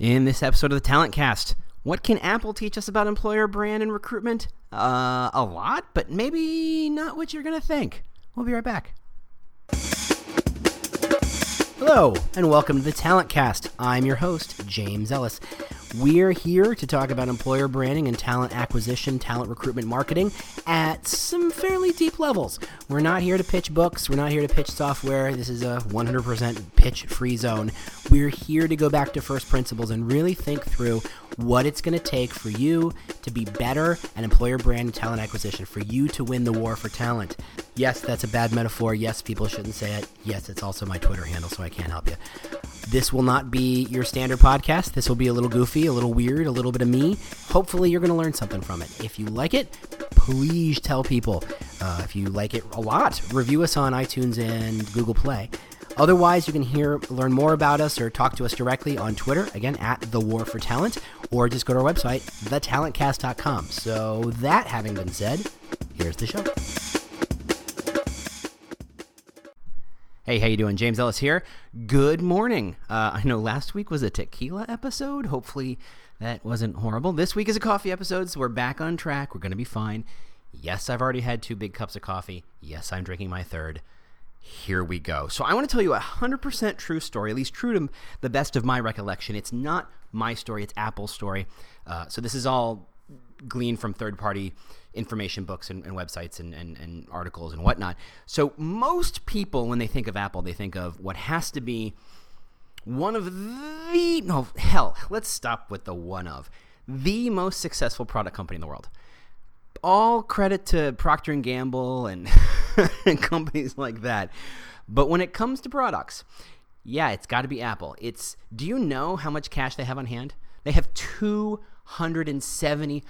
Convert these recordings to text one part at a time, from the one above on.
In this episode of the Talent Cast, what can Apple teach us about employer brand and recruitment? Uh, a lot, but maybe not what you're going to think. We'll be right back. Hello, and welcome to the Talent Cast. I'm your host, James Ellis. We're here to talk about employer branding and talent acquisition, talent recruitment marketing at some fairly deep levels. We're not here to pitch books, we're not here to pitch software. This is a 100% pitch free zone. We're here to go back to first principles and really think through what it's going to take for you to be better at employer brand and talent acquisition, for you to win the war for talent. Yes, that's a bad metaphor. Yes, people shouldn't say it. Yes, it's also my Twitter handle, so I can't help you. This will not be your standard podcast. This will be a little goofy, a little weird, a little bit of me. Hopefully, you're going to learn something from it. If you like it, please tell people. Uh, if you like it a lot, review us on iTunes and Google Play. Otherwise, you can hear, learn more about us or talk to us directly on Twitter, again, at The War for Talent, or just go to our website, thetalentcast.com. So, that having been said, here's the show. Hey, how you doing? James Ellis here. Good morning. Uh, I know last week was a tequila episode. Hopefully that wasn't horrible. This week is a coffee episode, so we're back on track. We're going to be fine. Yes, I've already had two big cups of coffee. Yes, I'm drinking my third. Here we go. So I want to tell you a 100% true story, at least true to the best of my recollection. It's not my story, it's Apple's story. Uh, so this is all gleaned from third party information books and, and websites and, and, and, articles and whatnot. So most people, when they think of Apple, they think of what has to be one of the no hell. Let's stop with the one of the most successful product company in the world. All credit to Procter and Gamble and, and companies like that. But when it comes to products, yeah, it's got to be Apple. It's do you know how much cash they have on hand? They have 270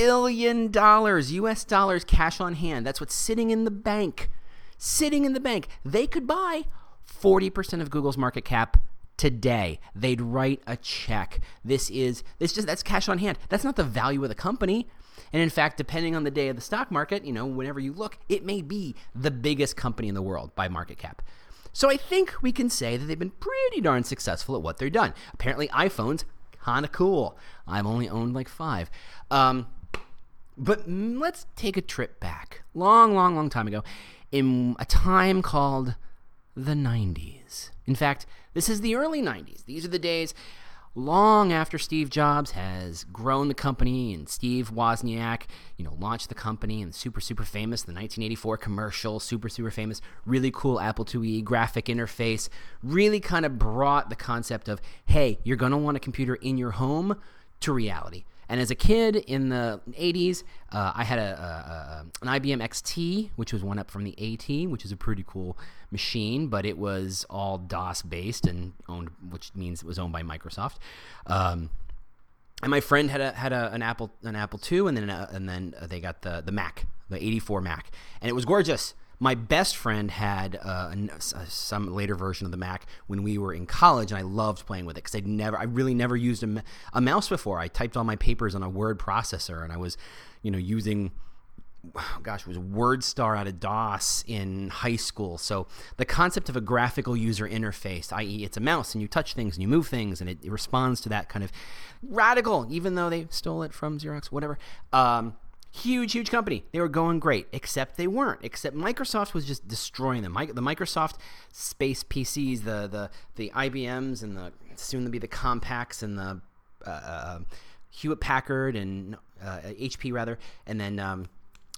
billion dollars, US dollars cash on hand. That's what's sitting in the bank. Sitting in the bank. They could buy 40% of Google's market cap today. They'd write a check. This is this just that's cash on hand. That's not the value of the company. And in fact, depending on the day of the stock market, you know, whenever you look, it may be the biggest company in the world by market cap. So I think we can say that they've been pretty darn successful at what they're done. Apparently, iPhones kind of cool. I've only owned like five. Um, but let's take a trip back, long, long, long time ago, in a time called the 90s. In fact, this is the early 90s. These are the days long after Steve Jobs has grown the company and Steve Wozniak, you know, launched the company and super, super famous, the 1984 commercial, super, super famous, really cool Apple IIe graphic interface, really kind of brought the concept of, hey, you're going to want a computer in your home to reality. And as a kid in the 80s, uh, I had a, a, a, an IBM XT, which was one up from the AT, which is a pretty cool machine, but it was all DOS based and owned, which means it was owned by Microsoft. Um, and my friend had a had a, an Apple an Apple II, and then a, and then they got the the Mac, the 84 Mac, and it was gorgeous my best friend had uh, some later version of the Mac when we were in college, and I loved playing with it because I'd never, I really never used a, a mouse before. I typed all my papers on a word processor, and I was, you know, using gosh, it was WordStar out of DOS in high school. So the concept of a graphical user interface, i.e., it's a mouse and you touch things and you move things and it, it responds to that kind of radical, even though they stole it from Xerox, whatever. Um, Huge, huge company. They were going great, except they weren't. Except Microsoft was just destroying them. The Microsoft Space PCs, the the the IBMs, and the soon to be the Compaqs and the uh, uh Hewlett Packard and uh, HP rather, and then um,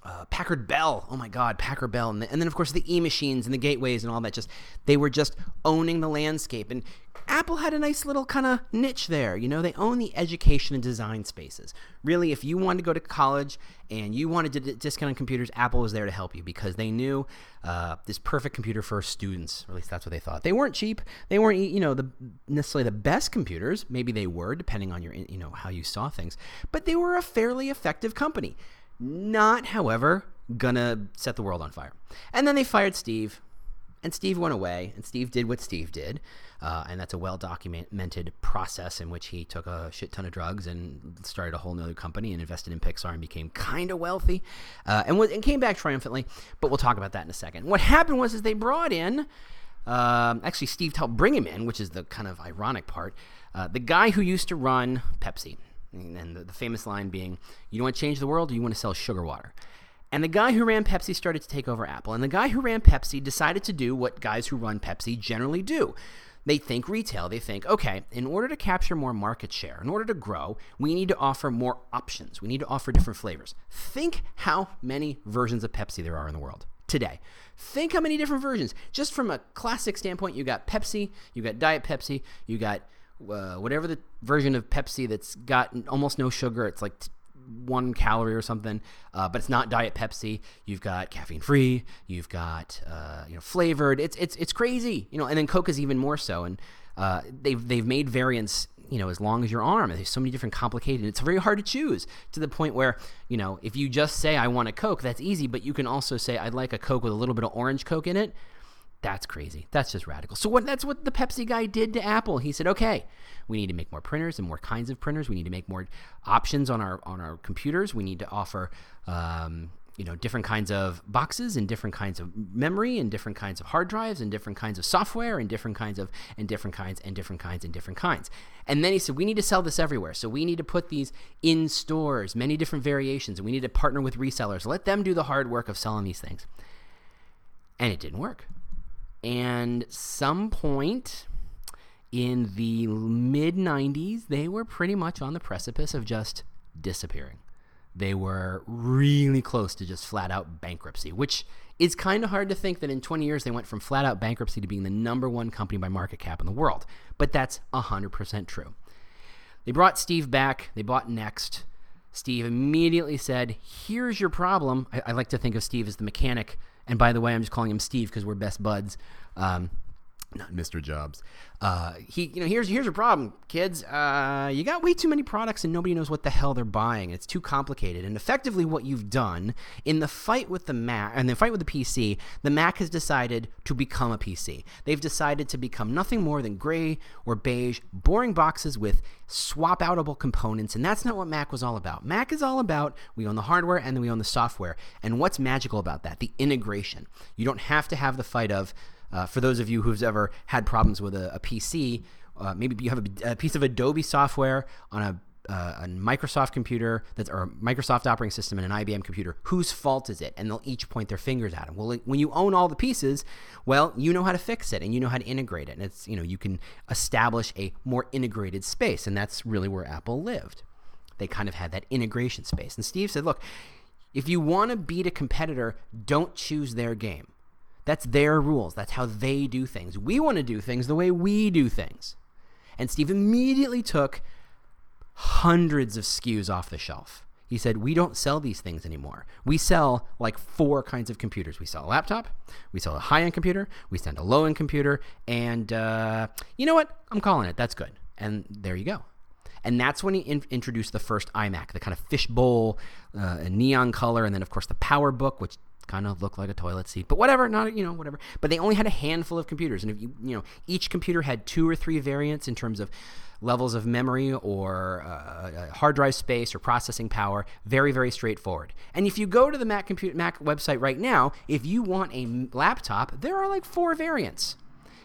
uh, Packard Bell. Oh my God, Packard Bell, and, the, and then of course the e machines and the gateways and all that. Just they were just owning the landscape, and Apple had a nice little kind of niche there. You know, they own the education and design spaces. Really, if you wanted to go to college and you wanted to d- discount on computers, Apple was there to help you because they knew uh, this perfect computer for students. Or at least that's what they thought. They weren't cheap. They weren't, you know, the necessarily the best computers. Maybe they were, depending on your, you know, how you saw things. But they were a fairly effective company. Not, however, gonna set the world on fire. And then they fired Steve, and Steve went away, and Steve did what Steve did. Uh, and that's a well documented process in which he took a shit ton of drugs and started a whole nother company and invested in Pixar and became kind of wealthy uh, and, was, and came back triumphantly. But we'll talk about that in a second. What happened was is they brought in um, actually, Steve helped bring him in, which is the kind of ironic part. Uh, the guy who used to run Pepsi, and the, the famous line being, "You don't want to change the world, or you want to sell sugar water." And the guy who ran Pepsi started to take over Apple. And the guy who ran Pepsi decided to do what guys who run Pepsi generally do. They think retail. They think, okay, in order to capture more market share, in order to grow, we need to offer more options. We need to offer different flavors. Think how many versions of Pepsi there are in the world today. Think how many different versions. Just from a classic standpoint, you got Pepsi, you got Diet Pepsi, you got uh, whatever the version of Pepsi that's got almost no sugar. It's like t- one calorie or something, uh, but it's not Diet Pepsi. You've got caffeine free. You've got uh, you know flavored. It's it's it's crazy, you know. And then Coke is even more so. And uh, they've they've made variants you know as long as your arm. There's so many different complicated. It's very hard to choose to the point where you know if you just say I want a Coke, that's easy. But you can also say I'd like a Coke with a little bit of orange Coke in it. That's crazy. That's just radical. So what that's what the Pepsi guy did to Apple. He said, "Okay, we need to make more printers and more kinds of printers. We need to make more options on our on our computers. We need to offer um, you know different kinds of boxes and different kinds of memory and different kinds of hard drives and different kinds of software and different kinds of and different kinds and different kinds and different kinds and then he said we need to sell this everywhere so we need to put these in stores many different variations and we need to partner with resellers let them do the hard work of selling these things and it didn't work and some point in the mid 90s, they were pretty much on the precipice of just disappearing. They were really close to just flat out bankruptcy, which is kind of hard to think that in 20 years they went from flat out bankruptcy to being the number one company by market cap in the world. But that's 100% true. They brought Steve back, they bought NeXT. Steve immediately said, Here's your problem. I, I like to think of Steve as the mechanic and by the way, I'm just calling him Steve because we're best buds. Um, not Mr. Jobs. Uh, he, you know, here's here's your problem, kids. Uh, you got way too many products and nobody knows what the hell they're buying. It's too complicated. And effectively, what you've done in the fight with the Mac and the fight with the PC, the Mac has decided to become a PC. They've decided to become nothing more than gray or beige, boring boxes with swap outable components. And that's not what Mac was all about. Mac is all about we own the hardware and then we own the software. And what's magical about that? The integration. You don't have to have the fight of uh, for those of you who've ever had problems with a, a PC, uh, maybe you have a, a, piece of Adobe software on a, uh, a Microsoft computer that's or a Microsoft operating system and an IBM computer. Whose fault is it? And they'll each point their fingers at it. Well, when you own all the pieces, well, you know how to fix it and you know how to integrate it. And it's you know you can establish a more integrated space, and that's really where Apple lived. They kind of had that integration space. And Steve said, look. If you want to beat a competitor, don't choose their game. That's their rules. That's how they do things. We want to do things the way we do things. And Steve immediately took hundreds of SKUs off the shelf. He said, We don't sell these things anymore. We sell like four kinds of computers. We sell a laptop, we sell a high end computer, we sell a low end computer, and uh, you know what? I'm calling it. That's good. And there you go. And that's when he in- introduced the first iMac, the kind of fishbowl, uh, neon color, and then, of course, the PowerBook, which kind of looked like a toilet seat, but whatever, not you know whatever. But they only had a handful of computers, and if you you know each computer had two or three variants in terms of levels of memory or uh, hard drive space or processing power. Very very straightforward. And if you go to the Mac computer Mac website right now, if you want a laptop, there are like four variants,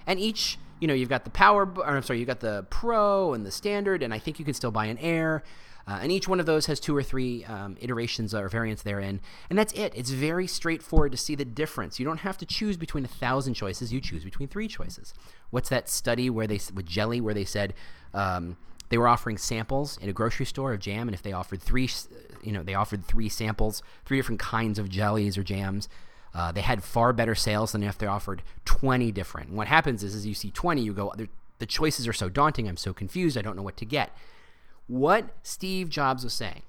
and each you know you've got the power. Or, I'm sorry, you've got the Pro and the Standard, and I think you can still buy an Air. Uh, and each one of those has two or three um, iterations or variants therein. And that's it. It's very straightforward to see the difference. You don't have to choose between a thousand choices, you choose between three choices. What's that study where they, with jelly, where they said, um, they were offering samples in a grocery store of jam, and if they offered three, you know, they offered three samples, three different kinds of jellies or jams, uh, they had far better sales than if they offered 20 different. And what happens is, as you see 20, you go, the choices are so daunting, I'm so confused, I don't know what to get. What Steve Jobs was saying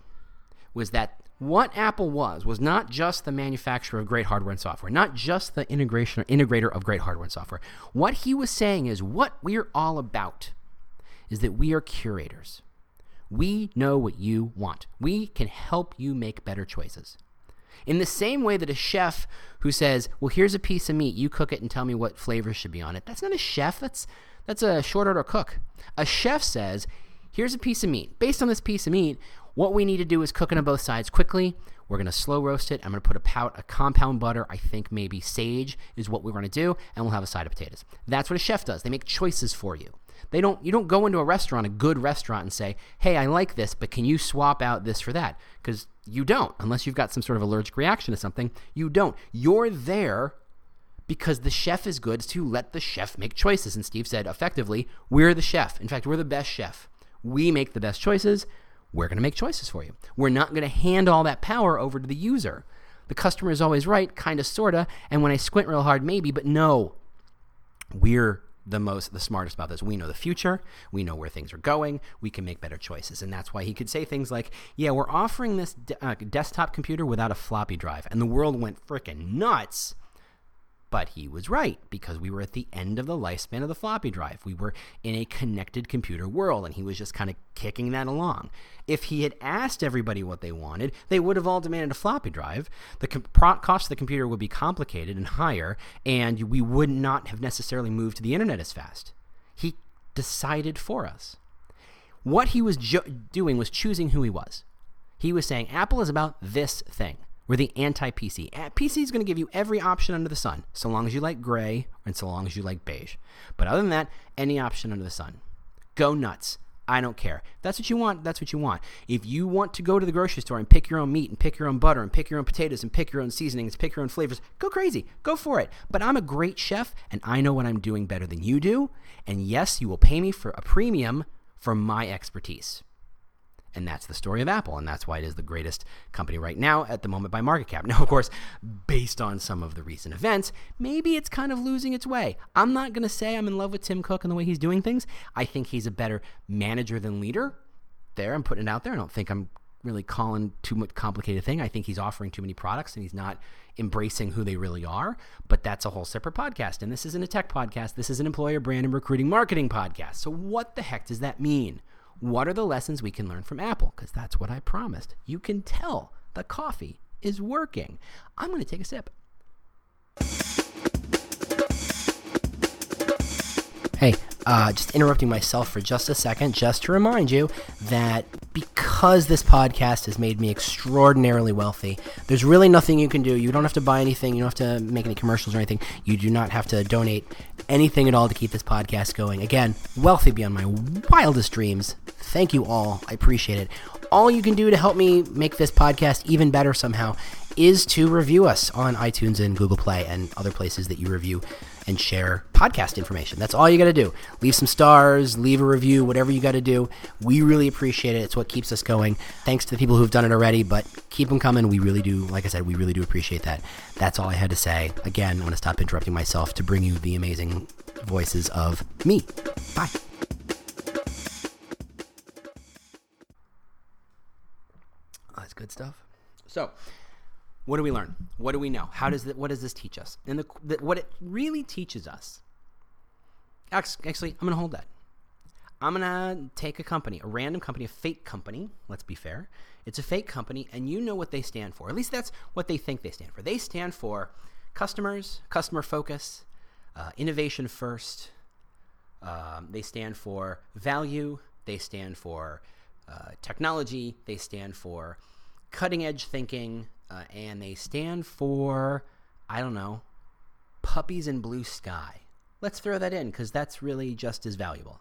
was that what Apple was was not just the manufacturer of great hardware and software, not just the integration or integrator of great hardware and software. What he was saying is what we're all about is that we are curators. We know what you want. We can help you make better choices. In the same way that a chef who says, "Well, here's a piece of meat, you cook it and tell me what flavors should be on it." That's not a chef, that's that's a short order cook. A chef says, here's a piece of meat. Based on this piece of meat, what we need to do is cook it on both sides quickly. We're going to slow roast it. I'm going to put a, pout, a compound butter. I think maybe sage is what we're going to do, and we'll have a side of potatoes. That's what a chef does. They make choices for you. They don't. You don't go into a restaurant, a good restaurant, and say, "Hey, I like this, but can you swap out this for that?" Because you don't, unless you've got some sort of allergic reaction to something. You don't. You're there because the chef is good to let the chef make choices. And Steve said, effectively, we're the chef. In fact, we're the best chef. We make the best choices. We're going to make choices for you. We're not going to hand all that power over to the user. The customer is always right, kind of, sort of. And when I squint real hard, maybe, but no. We're the most the smartest about this. We know the future. We know where things are going. We can make better choices, and that's why he could say things like, "Yeah, we're offering this de- uh, desktop computer without a floppy drive," and the world went freaking nuts but he was right because we were at the end of the lifespan of the floppy drive. We were in a connected computer world, and he was just kind of kicking that along. If he had asked everybody what they wanted, they would have all demanded a floppy drive. The cost of the computer would be complicated and higher, and we would not have necessarily moved to the internet as fast. He decided for us. What he was doing was choosing who he was. He was saying, Apple is about this thing. We're the anti PC. PC is going to give you every option under the sun, so long as you like gray and so long as you like beige. But other than that, any option under the sun. Go nuts. I don't care. If that's what you want. That's what you want. If you want to go to the grocery store and pick your own meat and pick your own butter and pick your own potatoes and pick your own seasonings, pick your own flavors, go crazy. Go for it. But I'm a great chef and I know what I'm doing better than you do. And yes, you will pay me for a premium for my expertise. And that's the story of Apple. And that's why it is the greatest company right now at the moment by market cap. Now, of course, based on some of the recent events, maybe it's kind of losing its way. I'm not going to say I'm in love with Tim Cook and the way he's doing things. I think he's a better manager than leader. There, I'm putting it out there. I don't think I'm really calling too much complicated thing. I think he's offering too many products and he's not embracing who they really are. But that's a whole separate podcast. And this isn't a tech podcast. This is an employer brand and recruiting marketing podcast. So what the heck does that mean? What are the lessons we can learn from Apple? Because that's what I promised. You can tell the coffee is working. I'm going to take a sip. Hey, uh, just interrupting myself for just a second, just to remind you that because this podcast has made me extraordinarily wealthy, there's really nothing you can do. You don't have to buy anything, you don't have to make any commercials or anything. You do not have to donate anything at all to keep this podcast going. Again, wealthy beyond my wildest dreams. Thank you all. I appreciate it. All you can do to help me make this podcast even better somehow is to review us on iTunes and Google Play and other places that you review and share podcast information. That's all you got to do. Leave some stars, leave a review, whatever you got to do. We really appreciate it. It's what keeps us going. Thanks to the people who've done it already, but keep them coming. We really do, like I said, we really do appreciate that. That's all I had to say. Again, I'm going to stop interrupting myself to bring you the amazing voices of me. Bye. Oh, that's good stuff. So, what do we learn? What do we know? How does that, what does this teach us? And the, the, what it really teaches us. Actually, I'm going to hold that. I'm going to take a company, a random company, a fake company. Let's be fair. It's a fake company, and you know what they stand for. At least that's what they think they stand for. They stand for customers, customer focus, uh, innovation first. Um, they stand for value. They stand for uh, technology. They stand for cutting edge thinking, uh, and they stand for, I don't know, puppies in blue sky. Let's throw that in because that's really just as valuable.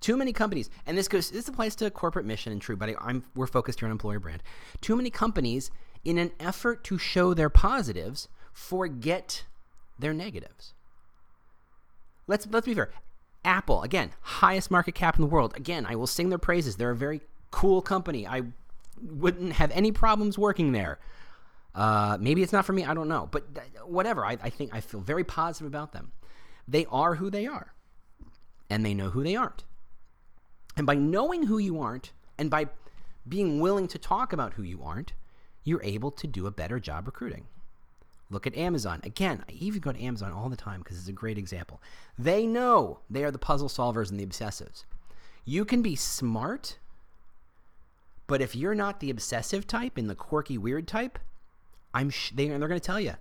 Too many companies, and this goes. This applies to corporate mission and true, but I, we're focused here on employer brand. Too many companies, in an effort to show their positives, forget their negatives. Let's let's be fair. Apple, again, highest market cap in the world. Again, I will sing their praises. They're a very cool company. I wouldn't have any problems working there. Uh, maybe it's not for me. I don't know. But th- whatever. I, I think I feel very positive about them. They are who they are, and they know who they aren't. And by knowing who you aren't, and by being willing to talk about who you aren't, you're able to do a better job recruiting. Look at Amazon. Again, I even go to Amazon all the time because it's a great example. They know they are the puzzle solvers and the obsessives. You can be smart but if you're not the obsessive type and the quirky weird type, I'm sh- they, they're going to tell you,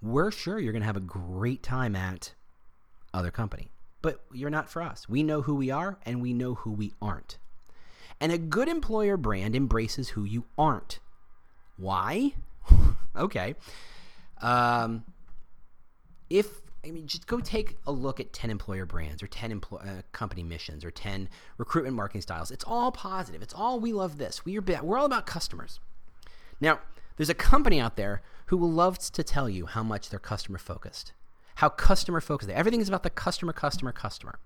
we're sure you're going to have a great time at other company. But you're not for us. We know who we are and we know who we aren't. And a good employer brand embraces who you aren't. Why? okay. Um, if I mean, just go take a look at 10 employer brands or 10 empl- uh, company missions or 10 recruitment marketing styles. It's all positive. It's all we love this. We are, we're all about customers. Now, there's a company out there who will love to tell you how much they're customer focused, how customer focused they Everything is about the customer, customer, customer.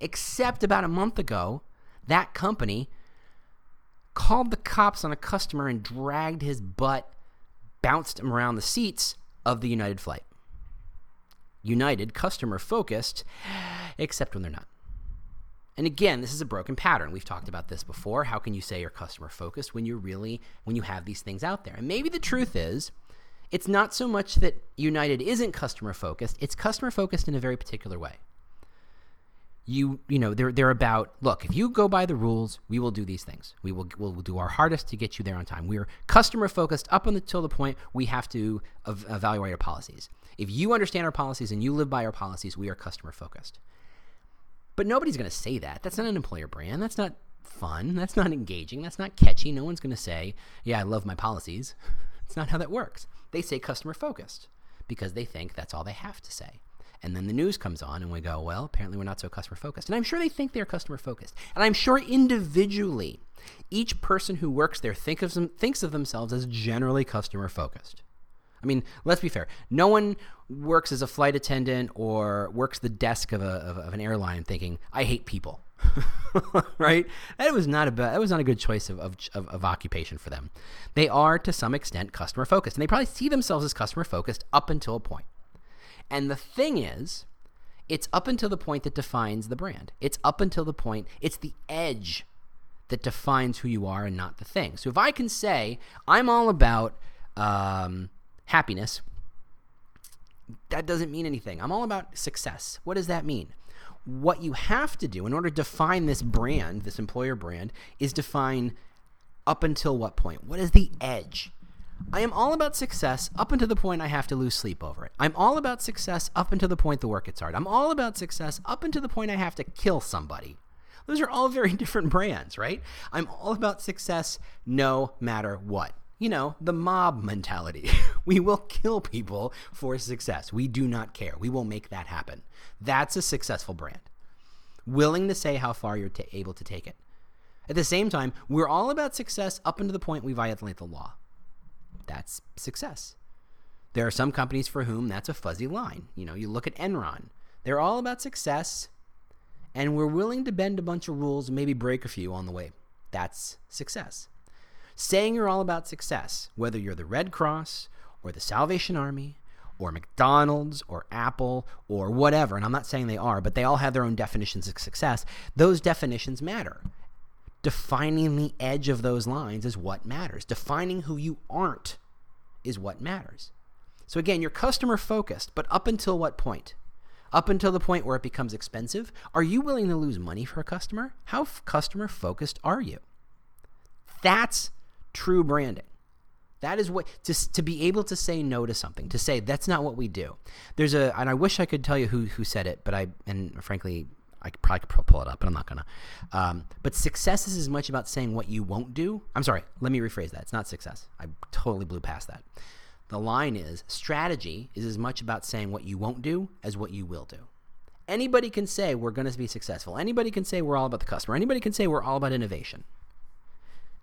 Except about a month ago, that company called the cops on a customer and dragged his butt, bounced him around the seats of the United flight. United, customer focused, except when they're not. And again, this is a broken pattern. We've talked about this before. How can you say you're customer focused when you're really when you have these things out there? And maybe the truth is it's not so much that United isn't customer focused, it's customer focused in a very particular way. You you know, they're they're about, look, if you go by the rules, we will do these things. We will we'll do our hardest to get you there on time. We're customer focused up until the point we have to ev- evaluate our policies. If you understand our policies and you live by our policies, we are customer focused. But nobody's going to say that. That's not an employer brand. That's not fun. That's not engaging. That's not catchy. No one's going to say, yeah, I love my policies. It's not how that works. They say customer focused because they think that's all they have to say. And then the news comes on and we go, well, apparently we're not so customer focused. And I'm sure they think they're customer focused. And I'm sure individually, each person who works there think of thinks of themselves as generally customer focused. I mean, let's be fair. No one works as a flight attendant or works the desk of, a, of, of an airline thinking, I hate people. right? That was not a that was not a good choice of, of, of occupation for them. They are to some extent customer focused, and they probably see themselves as customer focused up until a point. And the thing is, it's up until the point that defines the brand. It's up until the point, it's the edge that defines who you are and not the thing. So if I can say, I'm all about um, happiness, that doesn't mean anything. I'm all about success. What does that mean? What you have to do in order to define this brand, this employer brand, is define up until what point? What is the edge? I am all about success up until the point I have to lose sleep over it. I'm all about success up until the point the work gets hard. I'm all about success up until the point I have to kill somebody. Those are all very different brands, right? I'm all about success no matter what you know, the mob mentality. we will kill people for success. We do not care. We will make that happen. That's a successful brand. Willing to say how far you're t- able to take it. At the same time, we're all about success up until the point we violate the law. That's success. There are some companies for whom that's a fuzzy line. You know, you look at Enron. They're all about success, and we're willing to bend a bunch of rules and maybe break a few on the way. That's success saying you're all about success, whether you're the Red Cross or the Salvation Army or McDonald's or Apple or whatever, and I'm not saying they are, but they all have their own definitions of success, those definitions matter. Defining the edge of those lines is what matters. Defining who you aren't is what matters. So again, you're customer focused, but up until what point? Up until the point where it becomes expensive, are you willing to lose money for a customer? How f- customer focused are you? That's true branding. That is what just to be able to say no to something, to say that's not what we do. There's a, and I wish I could tell you who who said it, but I, and frankly, I probably could pull it up, but I'm not gonna. Um, but success is as much about saying what you won't do. I'm sorry, let me rephrase that. It's not success. I totally blew past that. The line is strategy is as much about saying what you won't do as what you will do. Anybody can say we're going to be successful. Anybody can say we're all about the customer. Anybody can say we're all about innovation.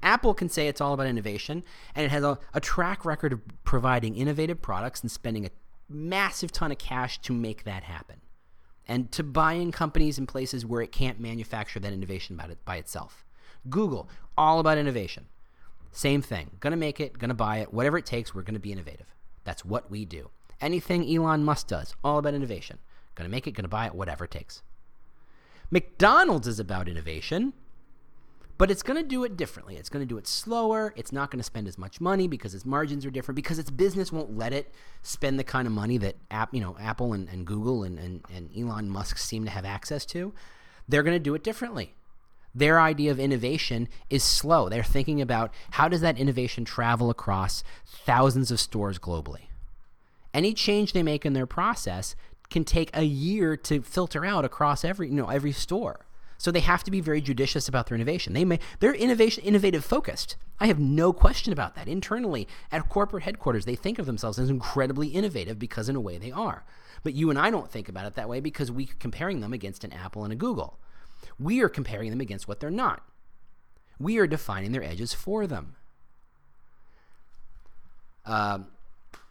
Apple can say it's all about innovation, and it has a, a track record of providing innovative products and spending a massive ton of cash to make that happen. And to buying companies in places where it can't manufacture that innovation by, it, by itself. Google, all about innovation. Same thing. Gonna make it, gonna buy it, whatever it takes, we're gonna be innovative. That's what we do. Anything Elon Musk does, all about innovation. Gonna make it, gonna buy it, whatever it takes. McDonald's is about innovation but it's going to do it differently. It's going to do it slower. It's not going to spend as much money because its margins are different because its business won't let it spend the kind of money that app, you know, Apple and, and Google and, and, and Elon Musk seem to have access to. They're going to do it differently. Their idea of innovation is slow. They're thinking about how does that innovation travel across thousands of stores globally. Any change they make in their process can take a year to filter out across every, you know, every store. So they have to be very judicious about their innovation. They may they're innovation innovative focused. I have no question about that. Internally at corporate headquarters, they think of themselves as incredibly innovative because in a way they are. But you and I don't think about it that way because we're comparing them against an Apple and a Google. We are comparing them against what they're not. We are defining their edges for them. Um,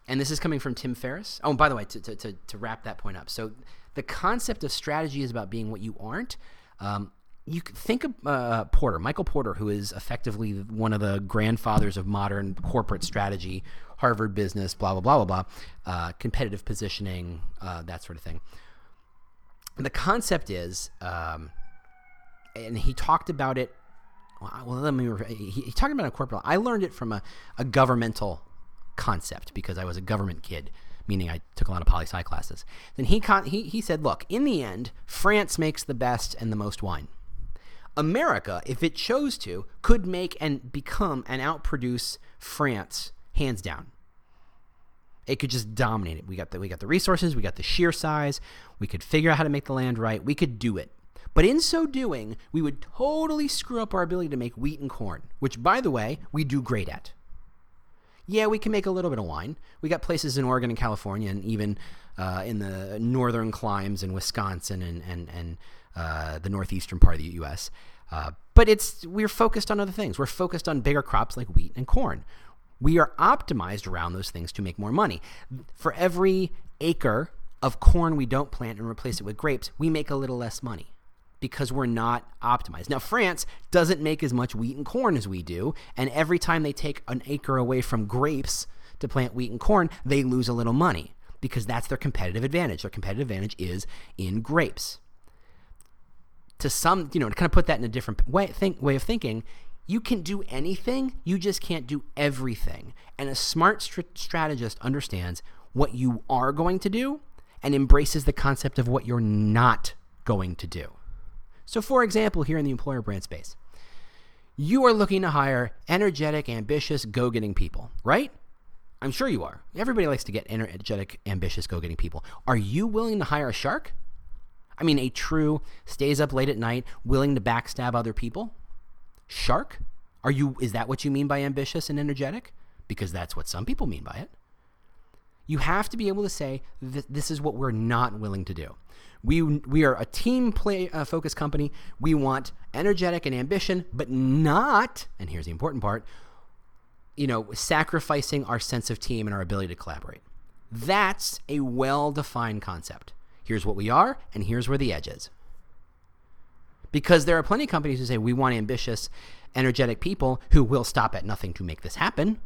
and this is coming from Tim Ferriss. Oh, and by the way, to, to, to, to, wrap that point up. So the concept of strategy is about being what you aren't. Um, you think of uh, Porter, Michael Porter, who is effectively one of the grandfathers of modern corporate strategy, Harvard business, blah, blah, blah, blah, blah, uh, competitive positioning, uh, that sort of thing. The concept is, um, and he talked about it. Well, let me. He, he talked about a corporate. I learned it from a, a governmental concept because I was a government kid, meaning I took a lot of poli sci classes. Then he, con- he, he said, look, in the end, France makes the best and the most wine. America, if it chose to, could make and become and outproduce France hands down. It could just dominate it. We got the we got the resources, we got the sheer size, we could figure out how to make the land right. We could do it. But in so doing, we would totally screw up our ability to make wheat and corn, which by the way, we do great at yeah, we can make a little bit of wine. We got places in Oregon and California, and even uh, in the northern climes in Wisconsin and and and uh, the northeastern part of the U.S. Uh, but it's we're focused on other things. We're focused on bigger crops like wheat and corn. We are optimized around those things to make more money. For every acre of corn we don't plant and replace it with grapes, we make a little less money because we're not optimized. Now, France doesn't make as much wheat and corn as we do, and every time they take an acre away from grapes to plant wheat and corn, they lose a little money because that's their competitive advantage. Their competitive advantage is in grapes. To some, you know, to kind of put that in a different way, think, way of thinking, you can do anything, you just can't do everything. And a smart strategist understands what you are going to do and embraces the concept of what you're not going to do. So, for example, here in the employer brand space, you are looking to hire energetic, ambitious, go getting people, right? I'm sure you are. Everybody likes to get energetic, ambitious, go getting people. Are you willing to hire a shark? I mean, a true stays up late at night, willing to backstab other people? Shark? Are you is that what you mean by ambitious and energetic? Because that's what some people mean by it. You have to be able to say this is what we're not willing to do. We we are a team play uh, focused company. We want energetic and ambition, but not. And here's the important part. You know, sacrificing our sense of team and our ability to collaborate. That's a well defined concept. Here's what we are, and here's where the edge is. Because there are plenty of companies who say we want ambitious, energetic people who will stop at nothing to make this happen.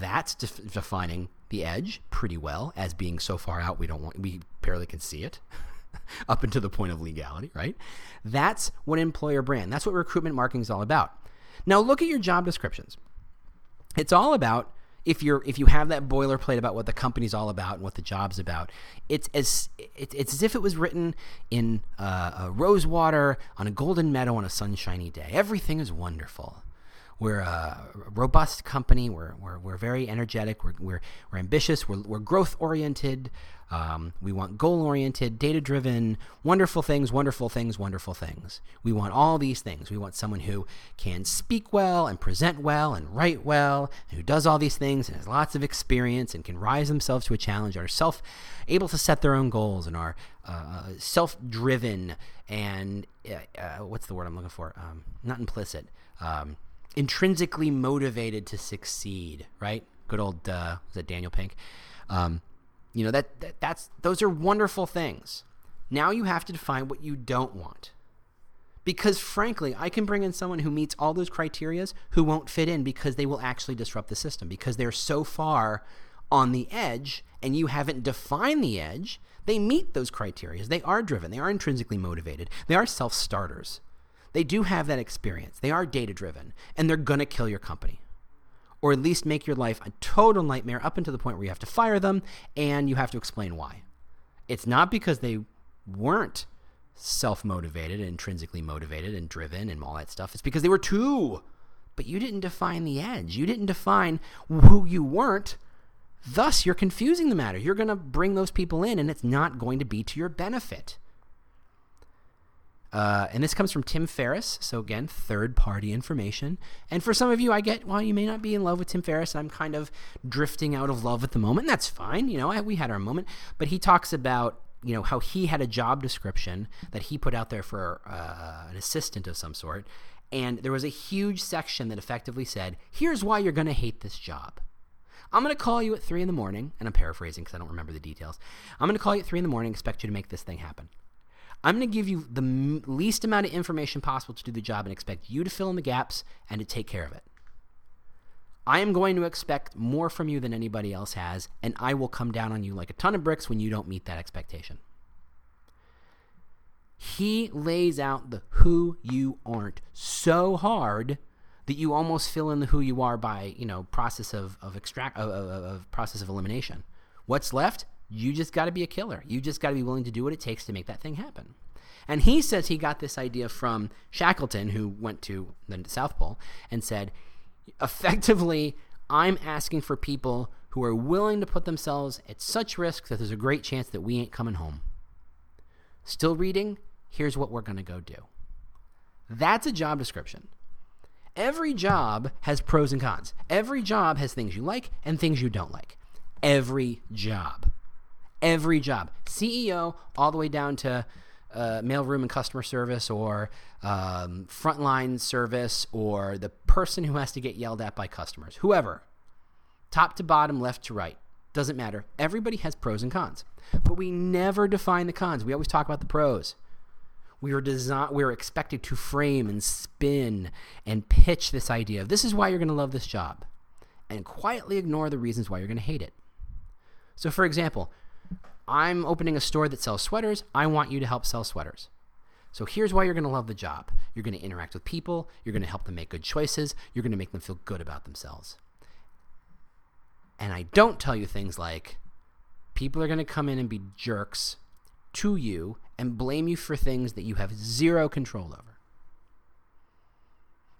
That's def- defining the edge pretty well as being so far out we don't want we barely can see it up until the point of legality, right? That's what employer brand. That's what recruitment marketing is all about. Now look at your job descriptions. It's all about if you're if you have that boilerplate about what the company's all about and what the job's about, it's as it's, it's as if it was written in uh, Rosewater on a golden meadow on a sunshiny day. Everything is wonderful. We're a robust company. We're, we're, we're very energetic. We're, we're, we're ambitious. We're, we're growth oriented. Um, we want goal oriented, data driven, wonderful things, wonderful things, wonderful things. We want all these things. We want someone who can speak well and present well and write well, and who does all these things and has lots of experience and can rise themselves to a challenge, are self able to set their own goals and are uh, self driven and uh, uh, what's the word I'm looking for? Um, not implicit. Um, intrinsically motivated to succeed, right? Good old uh, was that Daniel Pink? Um, you know that, that that's those are wonderful things. Now you have to define what you don't want. Because frankly, I can bring in someone who meets all those criterias who won't fit in because they will actually disrupt the system because they're so far on the edge and you haven't defined the edge. They meet those criterias. They are driven. They are intrinsically motivated. They are self-starters. They do have that experience. They are data driven, and they're going to kill your company. Or at least make your life a total nightmare up until the point where you have to fire them and you have to explain why. It's not because they weren't self motivated, intrinsically motivated, and driven, and all that stuff. It's because they were too. But you didn't define the edge. You didn't define who you weren't. Thus, you're confusing the matter. You're going to bring those people in, and it's not going to be to your benefit. Uh, and this comes from Tim Ferriss. So, again, third party information. And for some of you, I get, well, you may not be in love with Tim Ferriss. I'm kind of drifting out of love at the moment. That's fine. You know, I, we had our moment. But he talks about, you know, how he had a job description that he put out there for uh, an assistant of some sort. And there was a huge section that effectively said, here's why you're going to hate this job. I'm going to call you at 3 in the morning, and I'm paraphrasing because I don't remember the details. I'm going to call you at 3 in the morning, expect you to make this thing happen. I'm going to give you the m- least amount of information possible to do the job and expect you to fill in the gaps and to take care of it. I am going to expect more from you than anybody else has, and I will come down on you like a ton of bricks when you don't meet that expectation. He lays out the who you aren't so hard that you almost fill in the who you are by, you know, process of, of extract of, of, of process of elimination. What's left? You just got to be a killer. You just got to be willing to do what it takes to make that thing happen. And he says he got this idea from Shackleton, who went to the South Pole, and said, effectively, I'm asking for people who are willing to put themselves at such risk that there's a great chance that we ain't coming home. Still reading? Here's what we're going to go do. That's a job description. Every job has pros and cons. Every job has things you like and things you don't like. Every job every job, CEO all the way down to uh, mailroom and customer service or um, frontline service or the person who has to get yelled at by customers, whoever, top to bottom, left to right, doesn't matter. Everybody has pros and cons, but we never define the cons. We always talk about the pros. We are design, we are expected to frame and spin and pitch this idea of this is why you're going to love this job, and quietly ignore the reasons why you're going to hate it. So, for example, I'm opening a store that sells sweaters. I want you to help sell sweaters. So here's why you're going to love the job. You're going to interact with people. You're going to help them make good choices. You're going to make them feel good about themselves. And I don't tell you things like people are going to come in and be jerks to you and blame you for things that you have zero control over.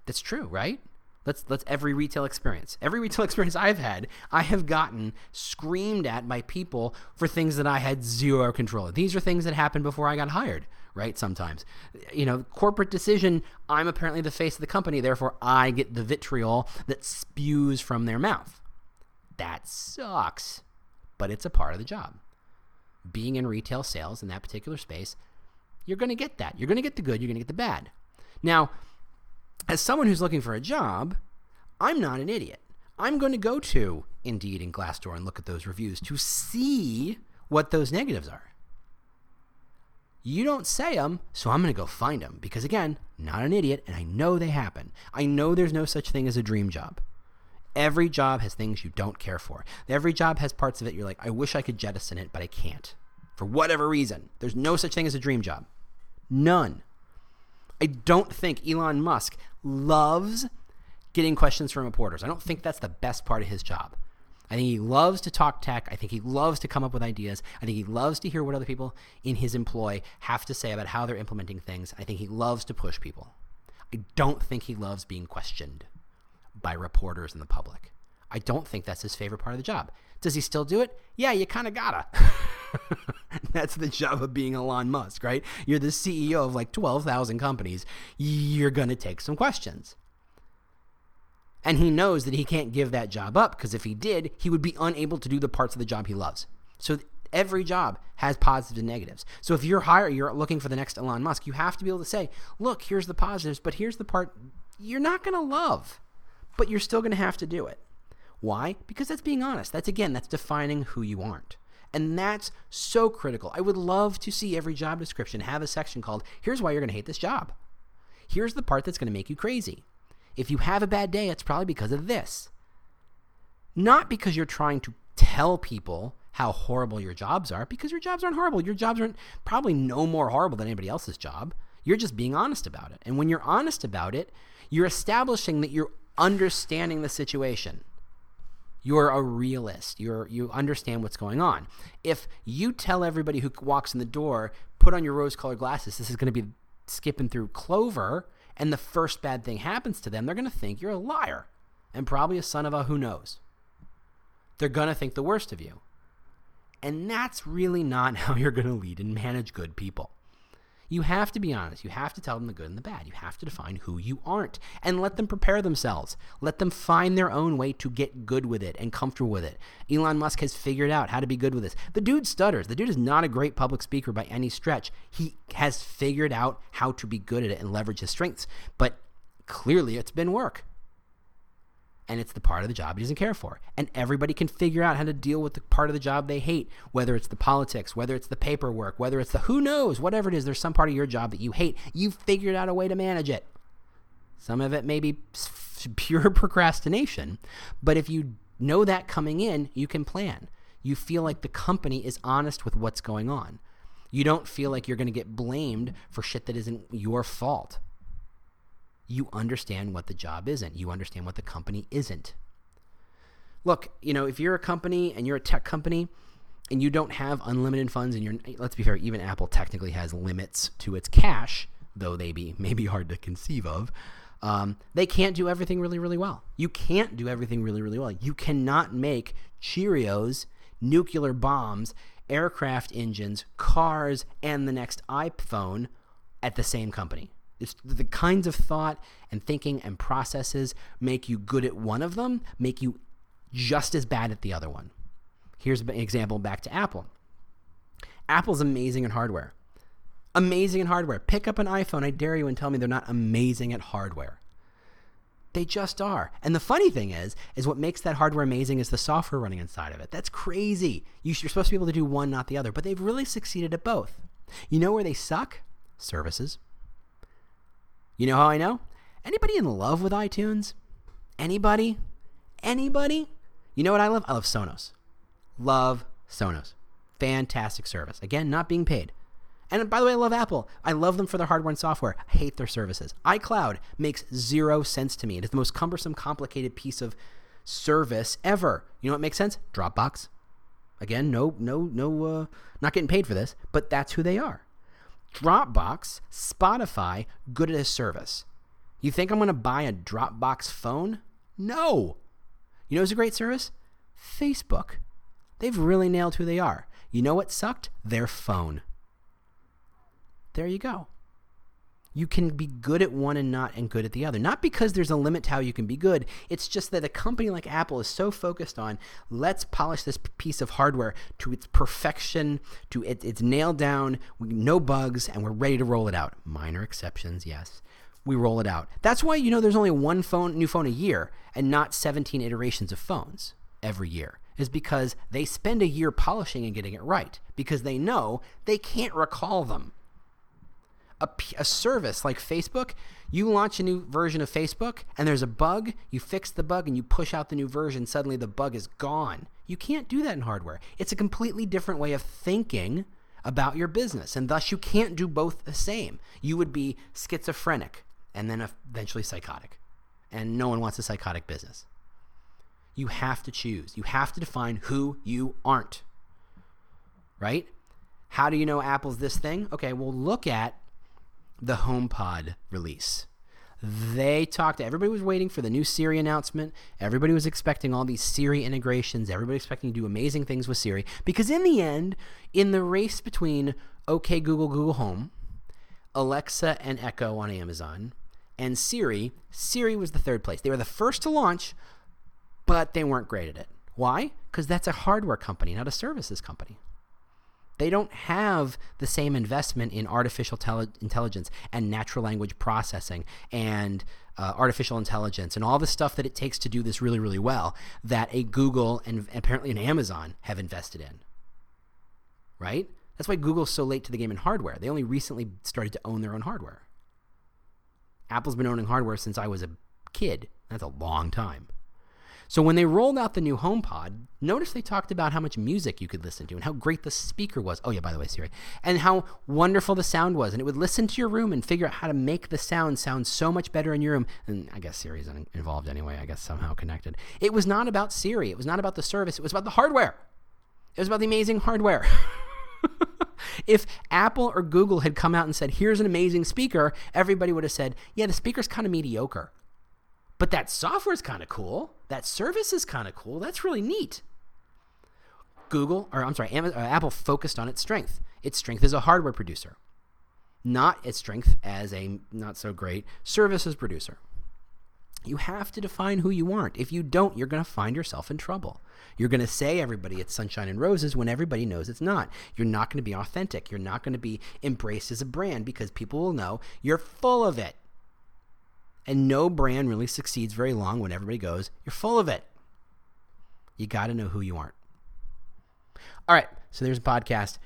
That's true, right? Let's let's every retail experience. Every retail experience I've had, I have gotten screamed at by people for things that I had zero control. of. These are things that happened before I got hired, right? Sometimes. You know, corporate decision, I'm apparently the face of the company, therefore I get the vitriol that spews from their mouth. That sucks, but it's a part of the job. Being in retail sales in that particular space, you're going to get that. You're going to get the good, you're going to get the bad. Now, as someone who's looking for a job, I'm not an idiot. I'm going to go to Indeed and Glassdoor and look at those reviews to see what those negatives are. You don't say them, so I'm going to go find them because, again, not an idiot, and I know they happen. I know there's no such thing as a dream job. Every job has things you don't care for. Every job has parts of it you're like, I wish I could jettison it, but I can't. For whatever reason, there's no such thing as a dream job. None. I don't think Elon Musk loves getting questions from reporters. I don't think that's the best part of his job. I think he loves to talk tech. I think he loves to come up with ideas. I think he loves to hear what other people in his employ have to say about how they're implementing things. I think he loves to push people. I don't think he loves being questioned by reporters and the public. I don't think that's his favorite part of the job. Does he still do it? Yeah, you kind of gotta. That's the job of being Elon Musk, right? You're the CEO of like 12,000 companies. You're going to take some questions. And he knows that he can't give that job up because if he did, he would be unable to do the parts of the job he loves. So every job has positives and negatives. So if you're hire, you're looking for the next Elon Musk, you have to be able to say, look, here's the positives, but here's the part you're not going to love, but you're still going to have to do it. Why? Because that's being honest. That's again, that's defining who you aren't. And that's so critical. I would love to see every job description have a section called, Here's why you're going to hate this job. Here's the part that's going to make you crazy. If you have a bad day, it's probably because of this. Not because you're trying to tell people how horrible your jobs are, because your jobs aren't horrible. Your jobs aren't probably no more horrible than anybody else's job. You're just being honest about it. And when you're honest about it, you're establishing that you're understanding the situation. You're a realist. You're you understand what's going on. If you tell everybody who walks in the door, put on your rose-colored glasses, this is going to be skipping through clover, and the first bad thing happens to them, they're going to think you're a liar and probably a son of a who knows. They're going to think the worst of you. And that's really not how you're going to lead and manage good people. You have to be honest. You have to tell them the good and the bad. You have to define who you aren't and let them prepare themselves. Let them find their own way to get good with it and comfortable with it. Elon Musk has figured out how to be good with this. The dude stutters. The dude is not a great public speaker by any stretch. He has figured out how to be good at it and leverage his strengths. But clearly, it's been work and it's the part of the job he doesn't care for. And everybody can figure out how to deal with the part of the job they hate, whether it's the politics, whether it's the paperwork, whether it's the who knows, whatever it is, there's some part of your job that you hate. You've figured out a way to manage it. Some of it may be pure procrastination, but if you know that coming in, you can plan. You feel like the company is honest with what's going on. You don't feel like you're going to get blamed for shit that isn't your fault you understand what the job isn't. You understand what the company isn't. Look, you know, if you're a company and you're a tech company and you don't have unlimited funds and you're let's be fair, even Apple technically has limits to its cash, though they be may be hard to conceive of. Um, they can't do everything really, really well. You can't do everything really, really well. You cannot make Cheerios, nuclear bombs, aircraft engines, cars, and the next iPhone at the same company. It's the kinds of thought and thinking and processes make you good at one of them, make you just as bad at the other one. Here's an example back to Apple. Apple's amazing in hardware. Amazing in hardware. Pick up an iPhone, I dare you, and tell me they're not amazing at hardware. They just are. And the funny thing is, is what makes that hardware amazing is the software running inside of it. That's crazy. You're supposed to be able to do one, not the other, but they've really succeeded at both. You know where they suck? Services. You know how I know? Anybody in love with iTunes? Anybody? Anybody? You know what I love? I love Sonos. Love Sonos. Fantastic service. Again, not being paid. And by the way, I love Apple. I love them for their hardware and software. I hate their services. iCloud makes zero sense to me. It is the most cumbersome, complicated piece of service ever. You know what makes sense? Dropbox. Again, no, no, no, uh, not getting paid for this, but that's who they are. Dropbox, Spotify, good at a service. You think I'm going to buy a Dropbox phone? No. You know who's a great service? Facebook. They've really nailed who they are. You know what sucked? Their phone. There you go you can be good at one and not and good at the other. Not because there's a limit to how you can be good. It's just that a company like Apple is so focused on let's polish this piece of hardware to its perfection, to it, it's nailed down, no bugs, and we're ready to roll it out. Minor exceptions, yes. We roll it out. That's why you know there's only one phone new phone a year and not 17 iterations of phones every year is because they spend a year polishing and getting it right because they know they can't recall them a, a service like Facebook, you launch a new version of Facebook and there's a bug, you fix the bug and you push out the new version, suddenly the bug is gone. You can't do that in hardware. It's a completely different way of thinking about your business, and thus you can't do both the same. You would be schizophrenic and then eventually psychotic. And no one wants a psychotic business. You have to choose. You have to define who you aren't. Right? How do you know Apple's this thing? Okay, well, look at the HomePod release. They talked, everybody was waiting for the new Siri announcement. Everybody was expecting all these Siri integrations. Everybody expecting to do amazing things with Siri. Because in the end, in the race between OK Google, Google Home, Alexa, and Echo on Amazon, and Siri, Siri was the third place. They were the first to launch, but they weren't great at it. Why? Because that's a hardware company, not a services company. They don't have the same investment in artificial tele- intelligence and natural language processing and uh, artificial intelligence and all the stuff that it takes to do this really, really well that a Google and apparently an Amazon have invested in. Right? That's why Google's so late to the game in hardware. They only recently started to own their own hardware. Apple's been owning hardware since I was a kid. That's a long time. So when they rolled out the new HomePod, notice they talked about how much music you could listen to and how great the speaker was. Oh yeah, by the way, Siri. And how wonderful the sound was. And it would listen to your room and figure out how to make the sound sound so much better in your room. And I guess Siri's involved anyway, I guess somehow connected. It was not about Siri. It was not about the service. It was about the hardware. It was about the amazing hardware. if Apple or Google had come out and said, here's an amazing speaker, everybody would have said, yeah, the speaker's kind of mediocre. But that software is kind of cool. That service is kind of cool. That's really neat. Google, or I'm sorry, Amazon, uh, Apple focused on its strength. Its strength is a hardware producer. not its strength as a not so great services producer. You have to define who you aren't. If you don't, you're going to find yourself in trouble. You're going to say everybody it's sunshine and roses when everybody knows it's not. You're not going to be authentic. You're not going to be embraced as a brand because people will know you're full of it. And no brand really succeeds very long when everybody goes, you're full of it. You got to know who you aren't. All right, so there's a podcast.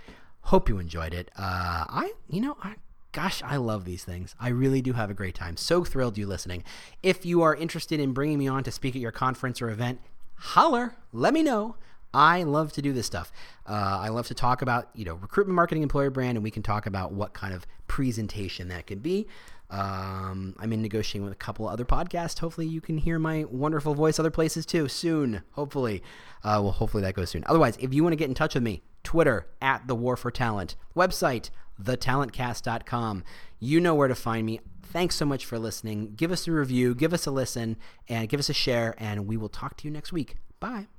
Hope you enjoyed it. Uh, I, you know, I gosh, I love these things. I really do have a great time. So thrilled you listening. If you are interested in bringing me on to speak at your conference or event, holler, let me know. I love to do this stuff. Uh, I love to talk about, you know, recruitment, marketing, employer brand, and we can talk about what kind of presentation that could be. Um, I'm in negotiating with a couple other podcasts. Hopefully, you can hear my wonderful voice other places too soon. Hopefully, uh, well, hopefully that goes soon. Otherwise, if you want to get in touch with me, Twitter at the War for Talent, website thetalentcast.com. You know where to find me. Thanks so much for listening. Give us a review, give us a listen, and give us a share, and we will talk to you next week. Bye.